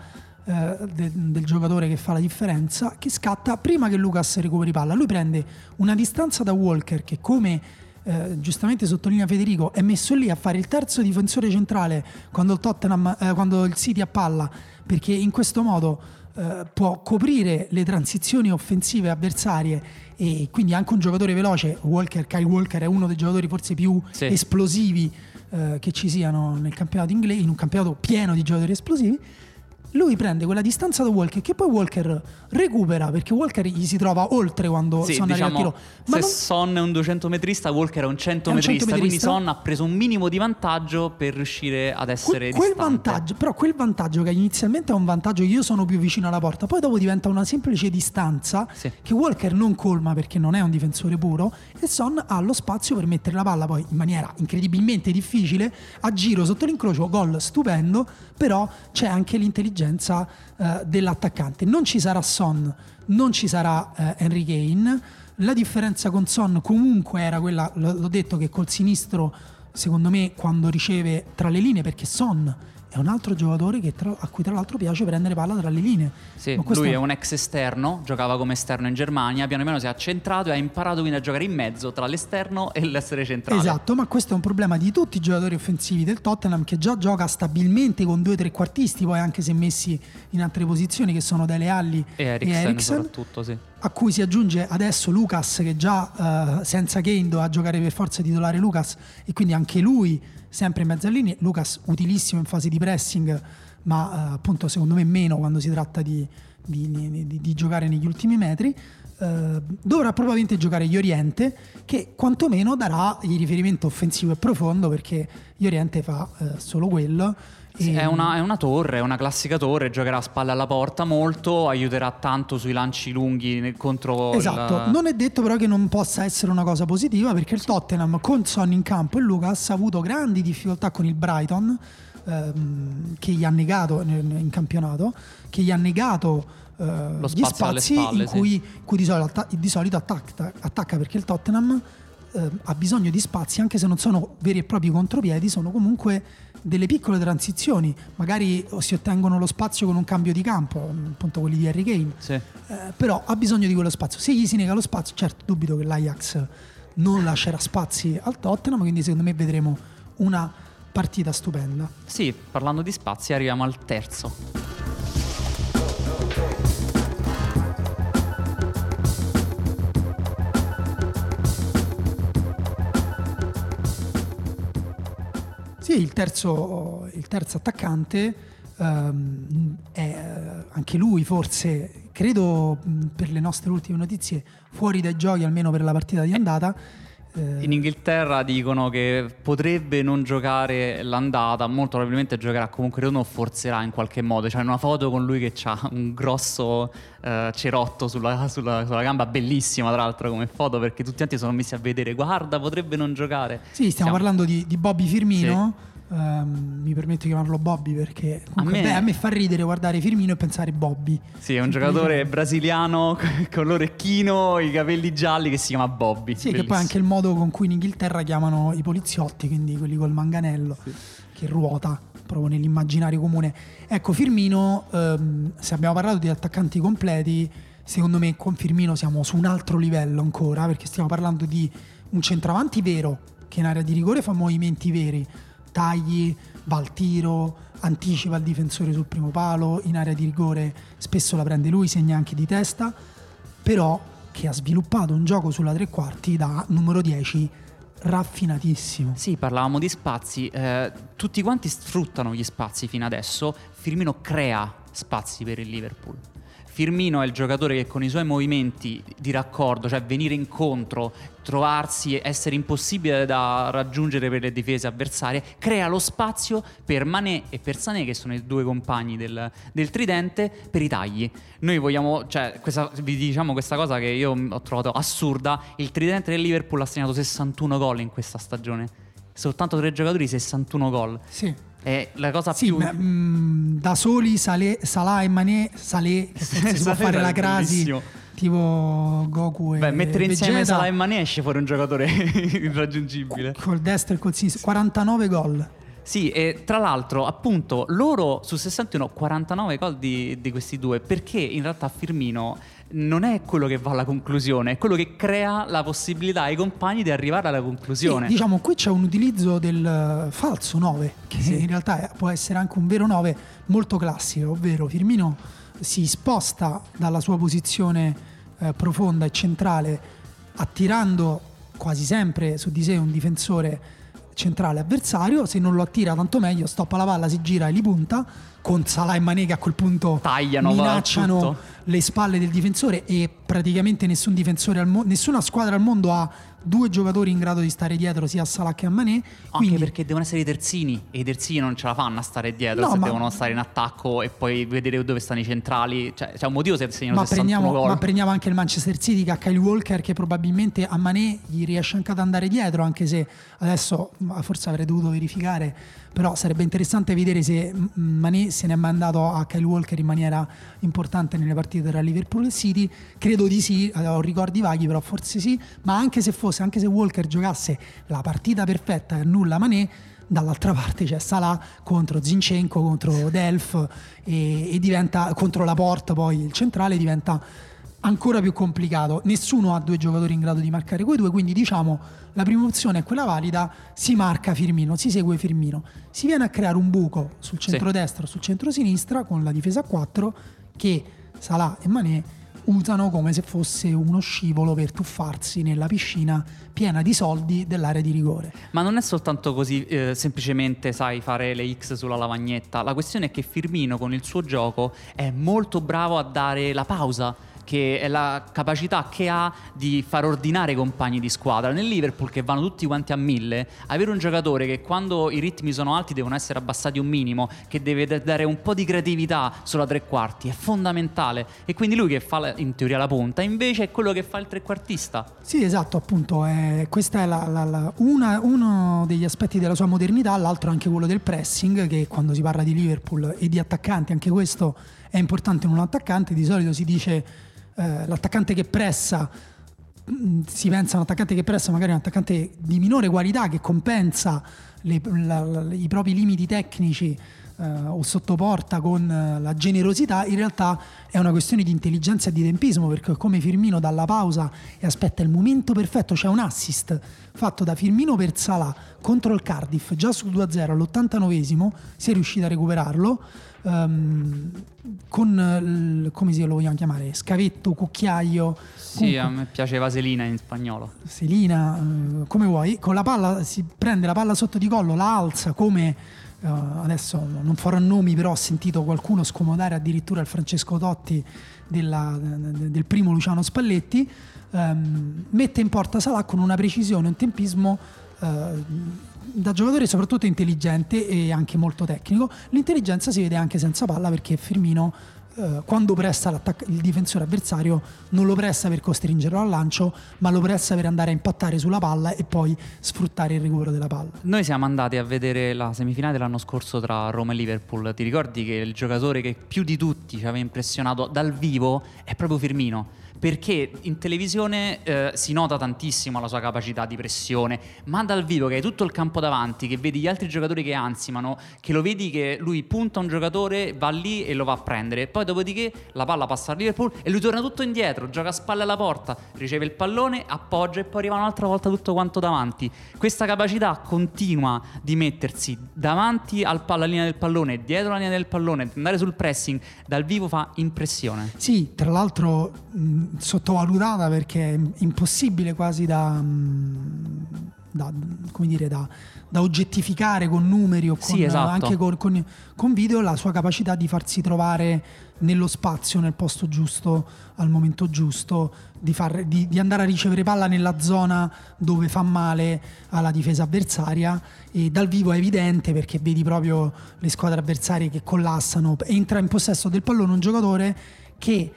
eh, de, del giocatore che fa la differenza, che scatta prima che Lucas recuperi palla. Lui prende una distanza da Walker che come eh, giustamente sottolinea Federico è messo lì a fare il terzo difensore centrale quando il, Tottenham, eh, quando il City ha palla, perché in questo modo eh, può coprire le transizioni offensive avversarie e quindi anche un giocatore veloce, Walker, Kyle Walker è uno dei giocatori forse più sì. esplosivi eh, che ci siano nel campionato inglese, in un campionato pieno di giocatori esplosivi lui prende quella distanza da Walker che poi Walker recupera perché Walker gli si trova oltre quando sì, Son diciamo, arriva al tiro. Ma se non... Son è un 200 metrista, Walker è un 100 metrista, quindi Son ha preso un minimo di vantaggio per riuscire ad essere que- quel vantaggio, però quel vantaggio che inizialmente è un vantaggio io sono più vicino alla porta, poi dopo diventa una semplice distanza sì. che Walker non colma perché non è un difensore puro e Son ha lo spazio per mettere la palla poi in maniera incredibilmente difficile a giro sotto l'incrocio, gol stupendo, però c'è anche l'intelligenza eh, dell'attaccante. Non ci sarà Son, non ci sarà eh, Henry Kane. La differenza con Son comunque era quella, l'ho detto che col sinistro, secondo me, quando riceve tra le linee, perché Son è un altro giocatore tra, a cui tra l'altro piace prendere palla tra le linee. Sì, lui è un ex esterno, giocava come esterno in Germania, piano piano si è accentrato e ha imparato quindi a giocare in mezzo tra l'esterno e l'essere centrale. Esatto, ma questo è un problema di tutti i giocatori offensivi del Tottenham che già gioca stabilmente con due trequartisti, poi anche se messi in altre posizioni che sono Dele Alli e Eriksen, soprattutto, sì. A cui si aggiunge adesso Lucas che già uh, senza Kane doveva giocare per forza titolare Lucas e quindi anche lui sempre in mezzo a linee. Lucas utilissimo in fase di pressing, ma eh, appunto secondo me meno quando si tratta di, di, di, di giocare negli ultimi metri. Uh, dovrà probabilmente giocare Ioriente che quantomeno darà il riferimento offensivo e profondo perché Ioriente fa uh, solo quello sì, è, una, è, una, torre, è una classica torre, giocherà a spalle alla porta molto, aiuterà tanto sui lanci lunghi contro Esatto, il... non è detto però che non possa essere una cosa positiva perché il Tottenham con Son in campo e Lucas ha avuto grandi difficoltà con il Brighton ehm, che gli ha negato in campionato, che gli ha negato eh, gli spazi spalle, in cui, sì. cui di solito, di solito attacca, attacca perché il Tottenham eh, ha bisogno di spazi anche se non sono veri e propri contropiedi, sono comunque delle piccole transizioni, magari si ottengono lo spazio con un cambio di campo, appunto quelli di Harry Kane, sì. eh, però ha bisogno di quello spazio. Se gli si nega lo spazio, certo dubito che l'Ajax non lascerà spazi al Tottenham, quindi secondo me vedremo una partita stupenda. Sì, parlando di spazi arriviamo al terzo. Sì, il terzo, il terzo attaccante um, è eh, anche lui forse, credo per le nostre ultime notizie, fuori dai giochi almeno per la partita di andata. Eh, In Inghilterra dicono che potrebbe non giocare l'andata, molto probabilmente giocherà comunque il o forzerà in qualche modo. C'è una foto con lui che ha un grosso eh, cerotto sulla, sulla- sulla gamba, bellissima tra l'altro come foto perché tutti quanti sono messi a vedere, guarda potrebbe non giocare. Sì, stiamo Siamo- parlando di, di Bobby Firmino. Ehm, mi permetto di chiamarlo Bobby perché comunque, A me- beh, a me fa ridere guardare Firmino e pensare Bobby. Sì, è un giocatore brasiliano con l'orecchino, i capelli gialli che si chiama Bobby. Sì, che poi Bellissimo. anche il modo con cui in Inghilterra chiamano i poliziotti, quindi quelli col manganello, che ruota proprio nell'immaginario comune. Ecco, Firmino, ehm, se abbiamo parlato di attaccanti completi, secondo me con Firmino siamo su un altro livello ancora, perché stiamo parlando di un centravanti vero, che in area di rigore fa movimenti veri, tagli, va al tiro, anticipa il difensore sul primo palo, in area di rigore spesso la prende lui, segna anche di testa, però che ha sviluppato un gioco sulla tre quarti da numero 10 raffinatissimo. Sì, parlavamo di spazi, eh, tutti quanti sfruttano gli spazi fino adesso, Firmino crea spazi per il Liverpool. Firmino è il giocatore che con i suoi movimenti di raccordo, cioè venire incontro, trovarsi, essere impossibile da raggiungere per le difese avversarie, crea lo spazio per Mané e per Sané, che sono i due compagni del, del tridente, per i tagli. Noi vogliamo, cioè, questa- vi diciamo questa cosa che io ho trovato assurda, il tridente del Liverpool ha segnato 61 gol in questa stagione. Soltanto tre giocatori, 61 gol. Sì. È la cosa Sì, più... ma, mm, da soli Salé, Salah e Mané, Salé, che forse si può fare la crasi tipo Goku e Beh, mettere insieme Vegeta, Salah e Mané esce fuori un giocatore irraggiungibile. col destro e col sinistro, 49 gol. Sì, e tra l'altro, appunto, loro su 61 49 gol di, di questi due, perché in realtà Firmino non è quello che va alla conclusione, è quello che crea la possibilità ai compagni di arrivare alla conclusione. Sì, diciamo, qui c'è un utilizzo del eh, falso 9, che in realtà può essere anche un vero 9 molto classico, ovvero Firmino si sposta dalla sua posizione eh, profonda e centrale, attirando quasi sempre su di sé un difensore centrale avversario, se non lo attira tanto meglio, stoppa la palla, si gira e li punta, con Salah e Mané che a quel punto Tagliano, minacciano le spalle del difensore e praticamente nessun difensore al mo- nessuna squadra al mondo ha due giocatori in grado di stare dietro sia a Salah che a Mané Anche quindi perché devono essere i terzini e i terzini non ce la fanno a stare dietro No, se ma- devono stare in attacco e poi vedere dove stanno i centrali. Cioè, c'è un motivo se segnano ma 61 prendiamo, gol. ma prendiamo anche il Manchester City che ha Kyle Walker che probabilmente a Mané gli riesce anche ad andare dietro anche se adesso forse avrei dovuto verificare però sarebbe interessante vedere se Mané se n'è mandato a Kyle Walker in maniera importante nelle partite tra Liverpool e City credo di sì, ho ricordi vaghi però forse sì ma anche se fosse, anche se Walker giocasse la partita perfetta e annulla Mané dall'altra parte c'è Salah contro Zinchenko, contro Delf e, e diventa contro la Porta poi il centrale diventa ancora più complicato. Nessuno ha due giocatori in grado di marcare quei due, quindi diciamo la prima opzione è quella valida, si marca Firmino, si segue Firmino. Si viene a creare un buco sul centro-destra o sul centro-sinistra con la difesa a 4 che Salah e Mané usano come se fosse uno scivolo per tuffarsi nella piscina piena di soldi dell'area di rigore. Ma non è soltanto così eh, semplicemente, sai, fare le X sulla lavagnetta. La questione è che Firmino con il suo gioco è molto bravo a dare la pausa che è la capacità che ha di far ordinare i compagni di squadra. Nel Liverpool che vanno tutti quanti a mille, avere un giocatore che quando i ritmi sono alti devono essere abbassati un minimo, che deve dare un po' di creatività sulla tre quarti, è fondamentale. E quindi lui che fa in teoria la punta, invece è quello che fa il trequartista. Sì, esatto, appunto, eh, questo è la- la- la- una- uno degli aspetti della sua modernità, l'altro anche quello del pressing, che quando si parla di Liverpool e di attaccanti, anche questo è importante in un attaccante, di solito si dice eh, l'attaccante che pressa, mm, si pensa a un attaccante che pressa magari un attaccante di minore qualità che compensa le- la- la- i propri limiti tecnici eh, o sottoporta con eh, la generosità, in realtà è una questione di intelligenza e di tempismo, perché come Firmino dalla pausa e aspetta il momento perfetto, c'è un assist fatto da Firmino per Salah contro il Cardiff, già sul 2-0 all'89esimo, si è riuscito a recuperarlo. ehm, con il- come si lo vogliamo chiamare? Scavetto, cucchiaio, Sì, comunque- a me piace vaselina in spagnolo. Selina, eh, come vuoi, con la palla si prende la palla sotto di collo, la alza come eh, adesso non farò nomi, però ho sentito qualcuno scomodare addirittura il Francesco Totti della, del primo Luciano Spalletti, ehm, mette in porta Salah con una precisione, un tempismo eh, da giocatore soprattutto intelligente e anche molto tecnico. L'intelligenza si vede anche senza palla perché Firmino eh, quando presta il difensore avversario non lo presta per costringerlo al lancio, ma lo presta per andare a impattare sulla palla e poi sfruttare il recupero della palla. Noi siamo andati a vedere la semifinale dell'anno scorso tra Roma e Liverpool. Ti ricordi che il giocatore che più di tutti ci aveva impressionato dal vivo è proprio Firmino? Perché in televisione eh, si nota tantissimo la sua capacità di pressione, ma dal vivo che hai tutto il campo davanti, che vedi gli altri giocatori che ansimano, che lo vedi che lui punta un giocatore, va lì e lo va a prendere, poi dopodiché la palla passa a Liverpool e lui torna tutto indietro, gioca a spalle alla porta, riceve il pallone, appoggia e poi arriva un'altra volta tutto quanto davanti. Questa capacità continua di mettersi davanti al, alla linea del pallone, dietro la linea del pallone, andare sul pressing, dal vivo fa impressione. Sì, tra l'altro mh, sottovalutata perché è impossibile quasi da, mm, da, dire, da, da oggettificare con numeri o con, sì, esatto. anche con, con, con, video la sua capacità di farsi trovare nello spazio, nel posto giusto, al momento giusto, di, far, di, di andare a ricevere palla nella zona dove fa male alla difesa avversaria e dal vivo è evidente perché vedi proprio le squadre avversarie che collassano, entra in possesso del pallone un giocatore che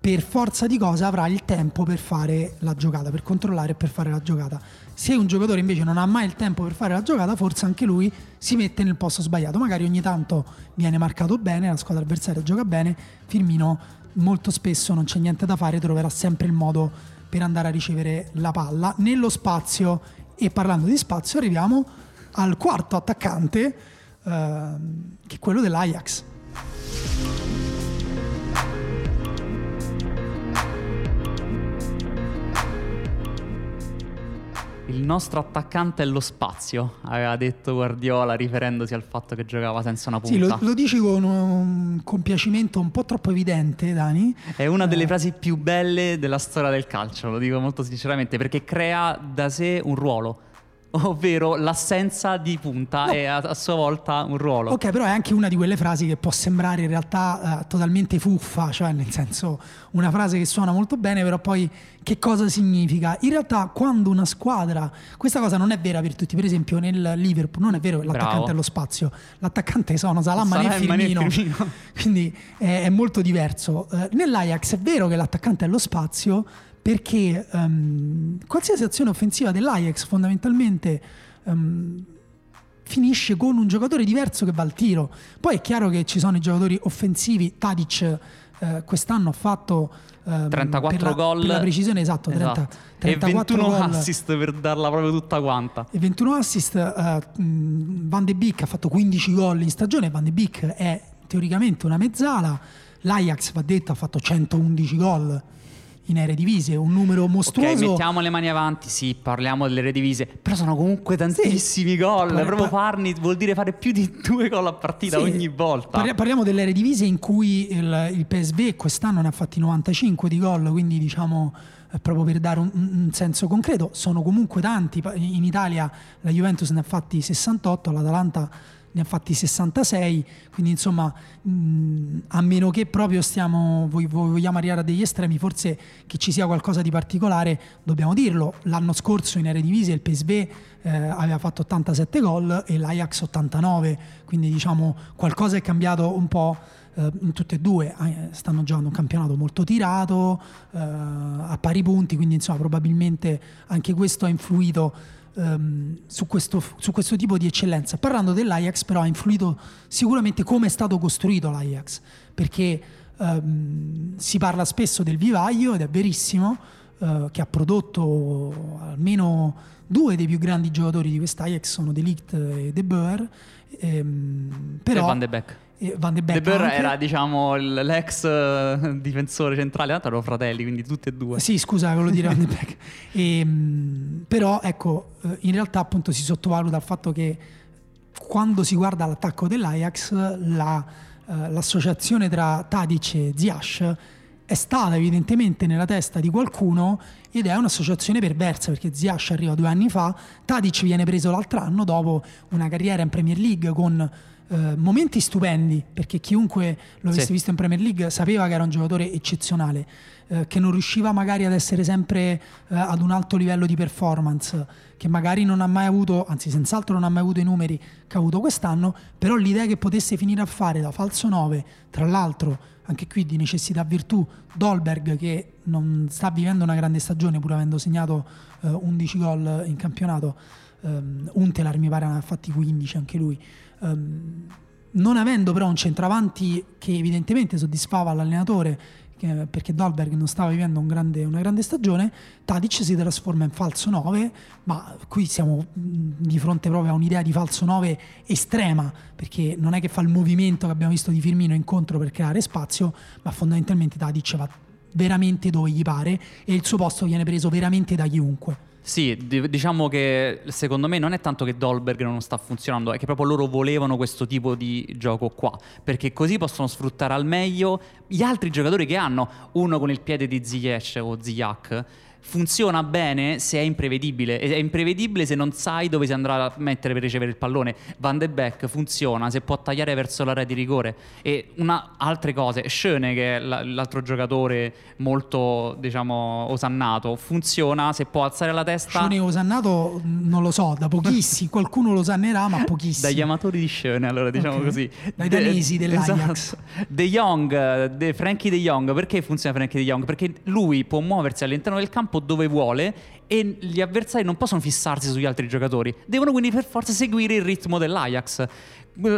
per forza di cosa avrà il tempo per fare la giocata, per controllare e per fare la giocata. Se un giocatore invece non ha mai il tempo per fare la giocata, forse anche lui si mette nel posto sbagliato. Magari ogni tanto viene marcato bene, la squadra avversaria gioca bene, Firmino molto spesso non c'è niente da fare, troverà sempre il modo per andare a ricevere la palla nello spazio. E parlando di spazio arriviamo al quarto attaccante, eh, che è quello dell'Ajax. Il nostro attaccante è lo spazio, aveva detto Guardiola riferendosi al fatto che giocava senza una punta. Sì, lo, lo dici con un compiacimento un po' troppo evidente, Dani. È una delle eh. frasi più belle della storia del calcio, lo dico molto sinceramente, perché crea da sé un ruolo ovvero l'assenza di punta no. è a, a, sua volta un ruolo. Ok, però è anche una di quelle frasi che può sembrare in realtà uh, totalmente fuffa, cioè nel senso una frase che suona molto bene, però poi che cosa significa? In realtà quando una squadra, questa cosa non è vera per tutti, per esempio nel Liverpool non è vero che l'attaccante Bravo. è lo spazio, l'attaccante sono Salamma e Firmino, Firmino. quindi è, è, molto diverso. Uh, nell'Ajax è vero che l'attaccante è lo spazio, perché um, qualsiasi azione offensiva dell'Ajax fondamentalmente um, finisce con un giocatore diverso che va al tiro. Poi è chiaro che ci sono i giocatori offensivi, Tadic eh, quest'anno ha fatto um, 34 per la, gol per la precisione esatto, esatto. 30, e 21 gol. assist per darla proprio tutta quanta e 21 assist uh, Van de Beek ha fatto 15 gol in stagione Van de Beek è teoricamente una mezzala l'Ajax va detto ha fatto 111 gol in Eredivisie, un numero mostruoso. Ok, mettiamo le mani avanti, sì, parliamo delle Eredivisie, però sono comunque tantissimi sì. gol, Par- proprio farni vuol dire fare più di due gol a partita sì. ogni volta. Par- parliamo delle Eredivisie in cui il, il PSV quest'anno ne ha fatti 95 di gol, quindi diciamo eh, proprio per dare un, un, senso concreto, sono comunque tanti, in Italia la Juventus ne ha fatti 68, l'Atalanta ne ha fatti 66, quindi insomma mh, a meno che proprio stiamo, vogliamo arrivare a degli estremi, forse che ci sia qualcosa di particolare, dobbiamo dirlo, l'anno scorso in Eredivisie il PSV eh, aveva fatto 87 gol e l'Ajax 89, quindi diciamo qualcosa è cambiato un po' eh, in tutte e due, eh, stanno giocando un campionato molto tirato, eh, a pari punti, quindi insomma probabilmente anche questo ha influito um, su, questo, su, questo, tipo di eccellenza. Parlando dell'Ajax, però, ha influito sicuramente come è stato costruito l'Ajax, perché um, si parla spesso del vivaio ed è verissimo, uh, che ha prodotto almeno due dei più grandi giocatori di quest'Ajax, sono De Ligt e De Boer. Ehm, però, e Van de Beek. Van de Beek. De Boer era diciamo l'ex eh, difensore centrale, tanto erano fratelli, quindi tutti e due. Sì, scusa, volevo dire Van de Beek. E, ehm, però ecco, eh, in realtà appunto si sottovaluta il fatto che quando si guarda l'attacco dell'Ajax, la, uh, l'associazione tra Tadic e Ziash è stata evidentemente nella testa di qualcuno ed è un'associazione perversa perché Ziash arriva due anni fa, Tadic viene preso l'altro anno dopo una carriera in Premier League con eh, momenti stupendi, perché chiunque lo avesse Sì. visto in Premier League sapeva che era un giocatore eccezionale, eh, che non riusciva magari ad essere sempre eh, ad un alto livello di performance, che magari non ha mai avuto, anzi senz'altro non ha mai avuto i numeri che ha avuto quest'anno, però l'idea che potesse finire a fare da falso 9, tra l'altro anche qui di necessità virtù, Dolberg che non sta vivendo una grande stagione pur avendo segnato eh, 11 gol in campionato, ehm, Untelar mi pare ne ha fatti 15 anche lui. Ehm, non avendo però un centravanti che evidentemente soddisfava l'allenatore, che- perché Dolberg non stava vivendo un grande- una grande stagione, Tadic si trasforma in falso 9, ma qui siamo di fronte proprio a un'idea di falso 9 estrema, perché non è che fa il movimento che abbiamo visto di Firmino incontro per creare spazio, ma fondamentalmente Tadic va veramente dove gli pare e il suo posto viene preso veramente da chiunque. Sì, di- diciamo che secondo me non è tanto che Dolberg non sta funzionando, è che proprio loro volevano questo tipo di gioco qua, perché così possono sfruttare al meglio gli altri giocatori che hanno, uno con il piede di Ziyech o Ziyech. Funziona bene se è imprevedibile, ed è imprevedibile se non sai dove si andrà a mettere per ricevere il pallone. Van de Beek funziona se può tagliare verso l'area di rigore. E una, altre cose, Schöne, che è l'altro giocatore molto, diciamo, osannato, funziona se può alzare la testa. Scione osannato non lo so, da pochissimi, qualcuno lo sannerà, ma pochissimi. Dagli amatori di Schöne, allora diciamo Ok. così. Dai De- danesi dell'Ajax. Esatto. De Jong, de Frankie De Jong, perché funziona Frankie De Jong? Perché lui può muoversi all'interno del campo dove vuole e gli avversari non possono fissarsi sugli altri giocatori, devono quindi per forza seguire il ritmo dell'Ajax. Eh,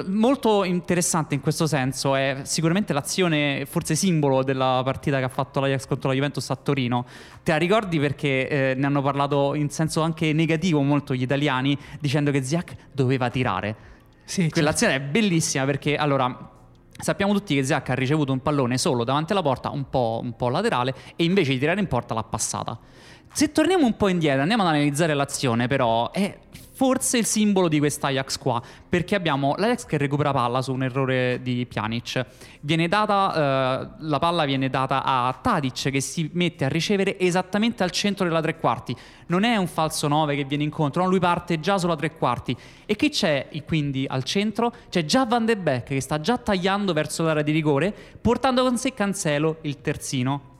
Molto interessante in questo senso è sicuramente l'azione, forse simbolo della partita che ha fatto l'Ajax contro la Juventus a Torino. Te la ricordi perché eh, ne hanno parlato in senso anche negativo molto gli italiani, dicendo che Ziak doveva tirare. Sì, certo. Quell'azione è bellissima perché allora sappiamo tutti che Ziak ha ricevuto un pallone solo davanti alla porta, un po', un po' laterale, e invece di tirare in porta l'ha passata. Se torniamo un po' indietro, andiamo ad analizzare l'azione, però è forse il simbolo di quest'Ajax qua, perché abbiamo l'Ajax che recupera palla su un errore di Pjanic. Viene data, eh, la palla viene data a Tadic che si mette a ricevere esattamente al centro della tre quarti. Non è un falso 9 che viene incontro, no, lui parte già sulla tre quarti. E chi c'è quindi al centro? C'è già Van de Beek che sta già tagliando verso l'area di rigore, portando con sé Cancelo, il terzino,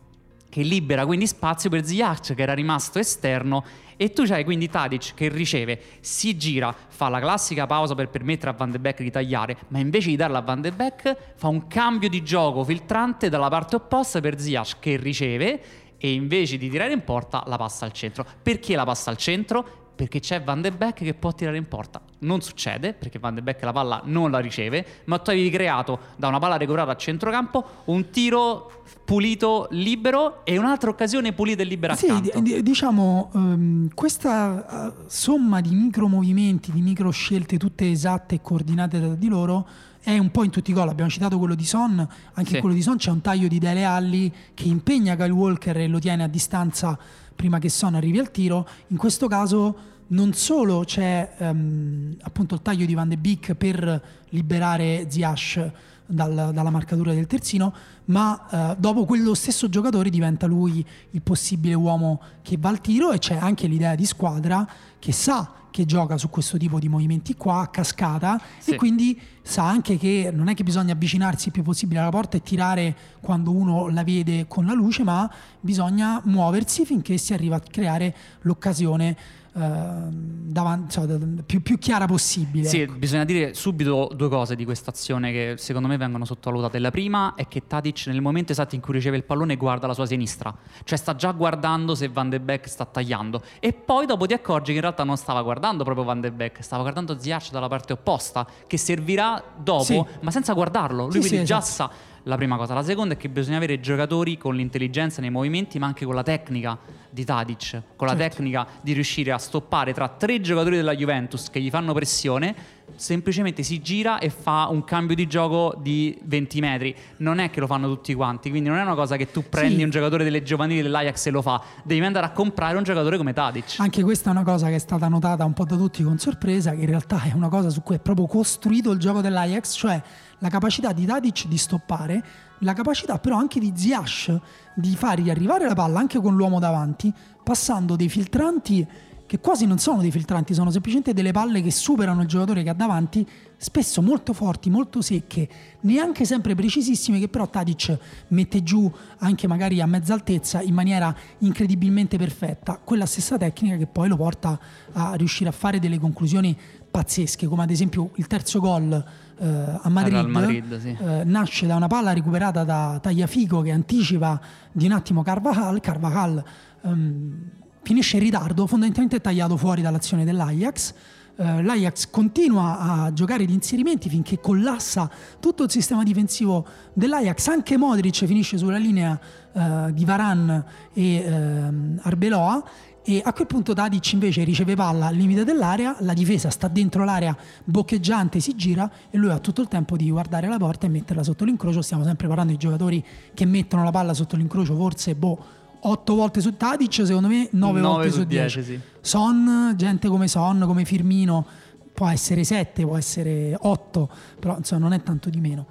che libera quindi spazio per Ziyech che era rimasto esterno e tu c'hai quindi Tadic che riceve, si gira, fa la classica pausa per permettere a Van de Beek di tagliare, ma invece di darla a Van de Beek fa un cambio di gioco filtrante dalla parte opposta per Ziyech che riceve e invece di tirare in porta la passa al centro. Perché la passa al centro? Perché c'è Van de Beek che può tirare in porta. Non succede perché Van de Beek la palla non la riceve, ma tu avevi creato da una palla recuperata a centrocampo un tiro pulito libero e un'altra occasione pulita e libera Sì, accanto. di- diciamo, ehm, questa eh, somma di micro movimenti, di micro scelte tutte esatte e coordinate tra di loro è un po' in tutti i gol. Abbiamo citato quello di Son, anche Sì. in quello di Son c'è un taglio di Dele Alli che impegna Kyle Walker e lo tiene a distanza prima che Son arrivi al tiro. In questo caso non solo c'è ehm, appunto il taglio di Van de Beek per liberare Ziash dal- dalla marcatura del terzino, ma eh, dopo quello stesso giocatore diventa lui il possibile uomo che va al tiro e c'è anche l'idea di squadra che sa che gioca su questo tipo di movimenti qua a cascata Sì. e quindi sa anche che non è che bisogna avvicinarsi il più possibile alla porta e tirare quando uno la vede con la luce, ma bisogna muoversi finché si arriva a creare l'occasione ehm, davan- insomma, da- più, più chiara possibile. Sì, ecco. bisogna dire subito due cose di questa azione che secondo me vengono sottovalutate. La prima è che Tadic nel momento esatto in cui riceve il pallone guarda la sua sinistra, cioè sta già guardando se Van de Beek sta tagliando e poi dopo ti accorgi che in realtà non stava guardando proprio Van de Beek, stava guardando Ziyech dalla parte opposta che servirà dopo, Sì. ma senza guardarlo. Lui Sì, quindi sì, già esatto. sa la prima cosa. La seconda è che bisogna avere giocatori con l'intelligenza nei movimenti, ma anche con la tecnica di Tadic, con la Certo. tecnica di riuscire a stoppare tra tre giocatori della Juventus che gli fanno pressione, semplicemente si gira e fa un cambio di gioco di 20 metri. Non è che lo fanno tutti quanti, quindi non è una cosa che tu prendi Sì. un giocatore delle giovanili dell'Ajax e lo fa. Devi andare a comprare un giocatore come Tadic. Anche questa è una cosa che è stata notata un po' da tutti con sorpresa, che in realtà è una cosa su cui è proprio costruito il gioco dell'Ajax, cioè la capacità di Tadic di stoppare, la capacità però anche di Ziash di far riarrivare la palla anche con l'uomo davanti, passando dei filtranti che quasi non sono dei filtranti, sono semplicemente delle palle che superano il giocatore che ha davanti, spesso molto forti, molto secche, neanche sempre precisissime, che però Tadic mette giù anche magari a mezza altezza in maniera incredibilmente perfetta. Quella stessa tecnica che poi lo porta a riuscire a fare delle conclusioni pazzesche, come ad esempio il terzo gol eh, a Madrid, Madrid sì. eh, nasce da una palla recuperata da Tagliafico che anticipa di un attimo Carvajal. Carvajal ehm, finisce in ritardo, fondamentalmente tagliato fuori dall'azione dell'Ajax. Uh, L'Ajax continua a giocare di inserimenti finché collassa tutto il sistema difensivo dell'Ajax. Anche Modric finisce sulla linea uh, di Varan e uh, Arbeloa. E a quel punto Tadic invece riceve palla al limite dell'area, la difesa sta dentro l'area boccheggiante, si gira e lui ha tutto il tempo di guardare la porta e metterla sotto l'incrocio. Stiamo sempre parlando di giocatori che mettono la palla sotto l'incrocio, forse boh 8 volte su Tadic, secondo me 9, 9 volte su 10. Sì. Son, gente come Son, come Firmino, può essere 7, può essere 8, però insomma non è tanto di meno.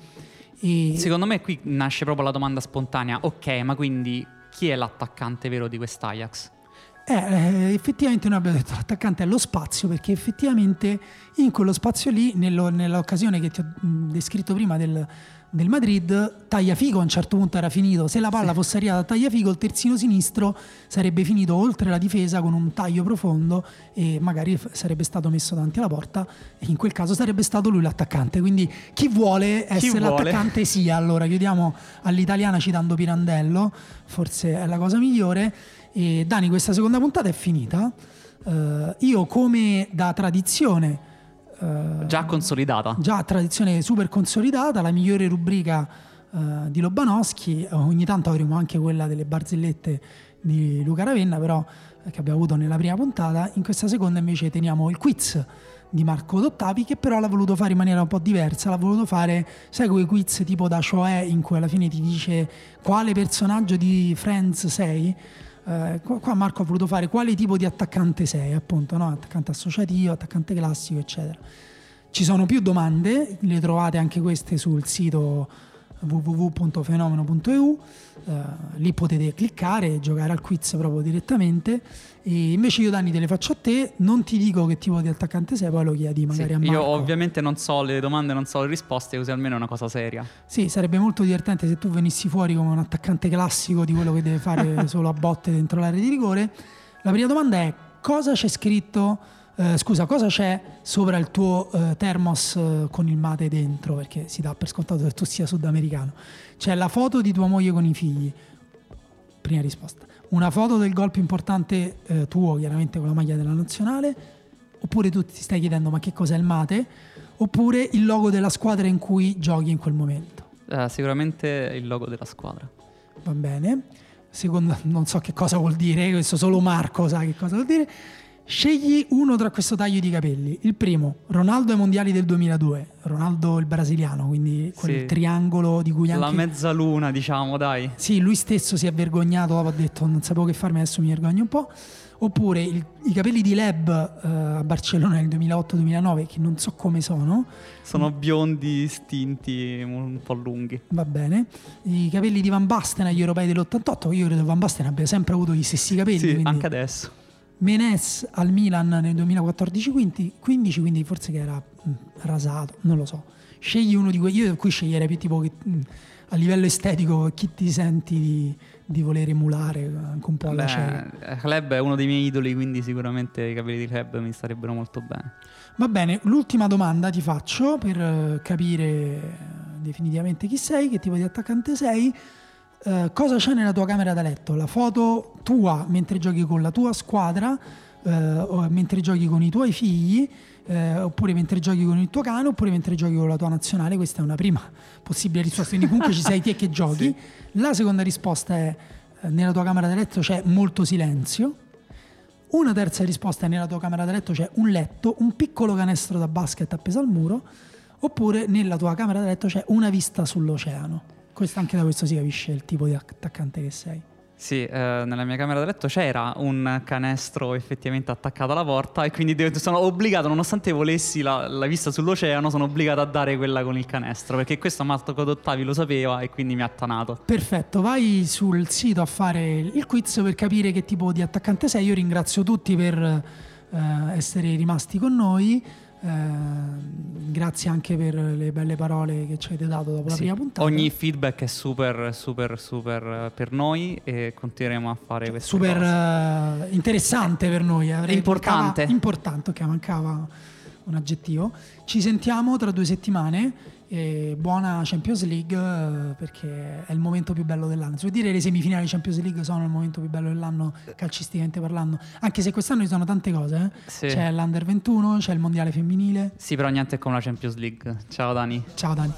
E... Secondo me qui nasce proprio la domanda spontanea, ok, ma quindi chi è l'attaccante vero di quest'Ajax? Eh, eh, effettivamente noi abbiamo detto l'attaccante è lo spazio perché effettivamente in quello spazio lì, nello, nell'occasione che ti ho descritto prima del, del Madrid, Tagliafico a un certo punto era finito. Se la palla sì. fosse arrivata a Tagliafico, il terzino sinistro sarebbe finito oltre la difesa con un taglio profondo e magari sarebbe stato messo davanti alla porta. E in quel caso sarebbe stato lui l'attaccante. Quindi chi vuole essere chi vuole. l'attaccante sia. Allora chiudiamo all'italiana citando Pirandello, forse è la cosa migliore. E Dani, questa seconda puntata è finita. Uh, io come da tradizione eh, già consolidata. Già tradizione super consolidata, la migliore rubrica uh, di Lobanowski, ogni tanto avremo anche quella delle barzellette di Luca Ravenna, però eh, che abbiamo avuto nella prima puntata, in questa seconda invece teniamo il quiz di Marco Dottavi che però l'ha voluto fare in maniera un po' diversa, l'ha voluto fare, sai quei quiz tipo da Cioè in cui alla fine ti dice quale personaggio di Friends sei? Eh, qua Marco ha voluto fare quale tipo di attaccante sei, appunto, no? attaccante associativo, attaccante classico, eccetera. Ci sono più domande, le trovate anche queste sul sito www.fenomeno.eu, uh, lì potete cliccare e giocare al quiz proprio direttamente. E invece io Danni te le faccio a te, non ti dico che tipo di attaccante sei, poi lo chiedi magari sì, a Marco. Io ovviamente non so le domande, non so le risposte, così almeno è una cosa seria. Sì, sarebbe molto divertente se tu venissi fuori come un attaccante classico di quello che deve fare solo a botte dentro l'area di rigore. La prima domanda è cosa c'è scritto eh, scusa, cosa c'è sopra il tuo eh, termos eh, con il mate dentro? Perché si dà per scontato che tu sia sudamericano. C'è la foto di tua moglie con i figli. Prima risposta. Una foto del gol più importante eh, tuo, chiaramente con la maglia della nazionale. Oppure tu ti stai chiedendo ma che cos'è il mate? Oppure il logo della squadra in cui giochi in quel momento. Uh, sicuramente il logo della squadra. Va bene. Secondo, non so che cosa vuol dire, questo solo Marco sa che cosa vuol dire. Scegli uno tra questo taglio di capelli. Il primo, Ronaldo ai mondiali del 2002, Ronaldo il brasiliano, quindi quel sì. triangolo di cui anche... La mezzaluna, diciamo, dai. Sì, lui stesso si è vergognato, ha detto non sapevo che farmi, adesso mi vergogno un po'. Oppure il, i capelli di Leb uh, a Barcellona nel 2008-2009, che non so come sono. Sono biondi, stinti, un po' lunghi. Va bene. I capelli di Van Basten agli europei dell'88, io credo che Van Basten abbia sempre avuto gli stessi capelli. Sì, quindi... anche adesso Menes al Milan nel 2014-15, quindi forse che era mm, rasato, non lo so. Scegli uno di quelli, io qui sceglierei più tipo che, mm, a livello estetico chi ti senti di, di voler emulare anche un po' alla Beh, Club è uno dei miei idoli, quindi sicuramente i capelli di Club mi starebbero molto bene. Va bene, l'ultima domanda ti faccio per eh, capire definitivamente chi sei, che tipo di attaccante sei. Eh, cosa c'è nella tua camera da letto? La foto tua mentre giochi con la tua squadra, eh, mentre giochi con i tuoi figli, eh, oppure mentre giochi con il tuo cane, oppure mentre giochi con la tua nazionale. Questa è una prima possibile risposta, quindi comunque ci sei te che giochi. Sì. La seconda risposta è eh, nella tua camera da letto c'è molto silenzio. Una terza risposta è nella tua camera da letto c'è un letto, un piccolo canestro da basket appeso al muro, oppure nella tua camera da letto c'è una vista sull'oceano. Questo, anche da questo si capisce il tipo di attaccante che sei. Sì, eh, nella mia camera da letto c'era un canestro effettivamente attaccato alla porta e quindi sono obbligato, nonostante volessi la, la, vista sull'oceano, sono obbligato a dare quella con il canestro perché questo Marco Codottavi lo sapeva e quindi mi ha tanato. Perfetto, vai sul sito a fare il quiz per capire che tipo di attaccante sei. Io ringrazio tutti per eh, essere rimasti con noi. Eh, grazie anche per le belle parole che ci avete dato dopo la Sì, prima puntata. Ogni feedback è super, super, super eh, per noi e continueremo a fare queste super cose. eh, interessante per noi. Avrei- Importante. mancava- importante, ok, mancava un aggettivo. Ci sentiamo tra due settimane. E buona Champions League eh, perché è il momento più bello dell'anno. Si può dire che le semifinali Champions League sono il momento più bello dell'anno calcisticamente parlando, anche se quest'anno ci sono tante cose. eh. Sì. C'è l'Under 21, c'è il Mondiale femminile. Sì, però niente come la Champions League. Ciao Dani. Ciao Dani.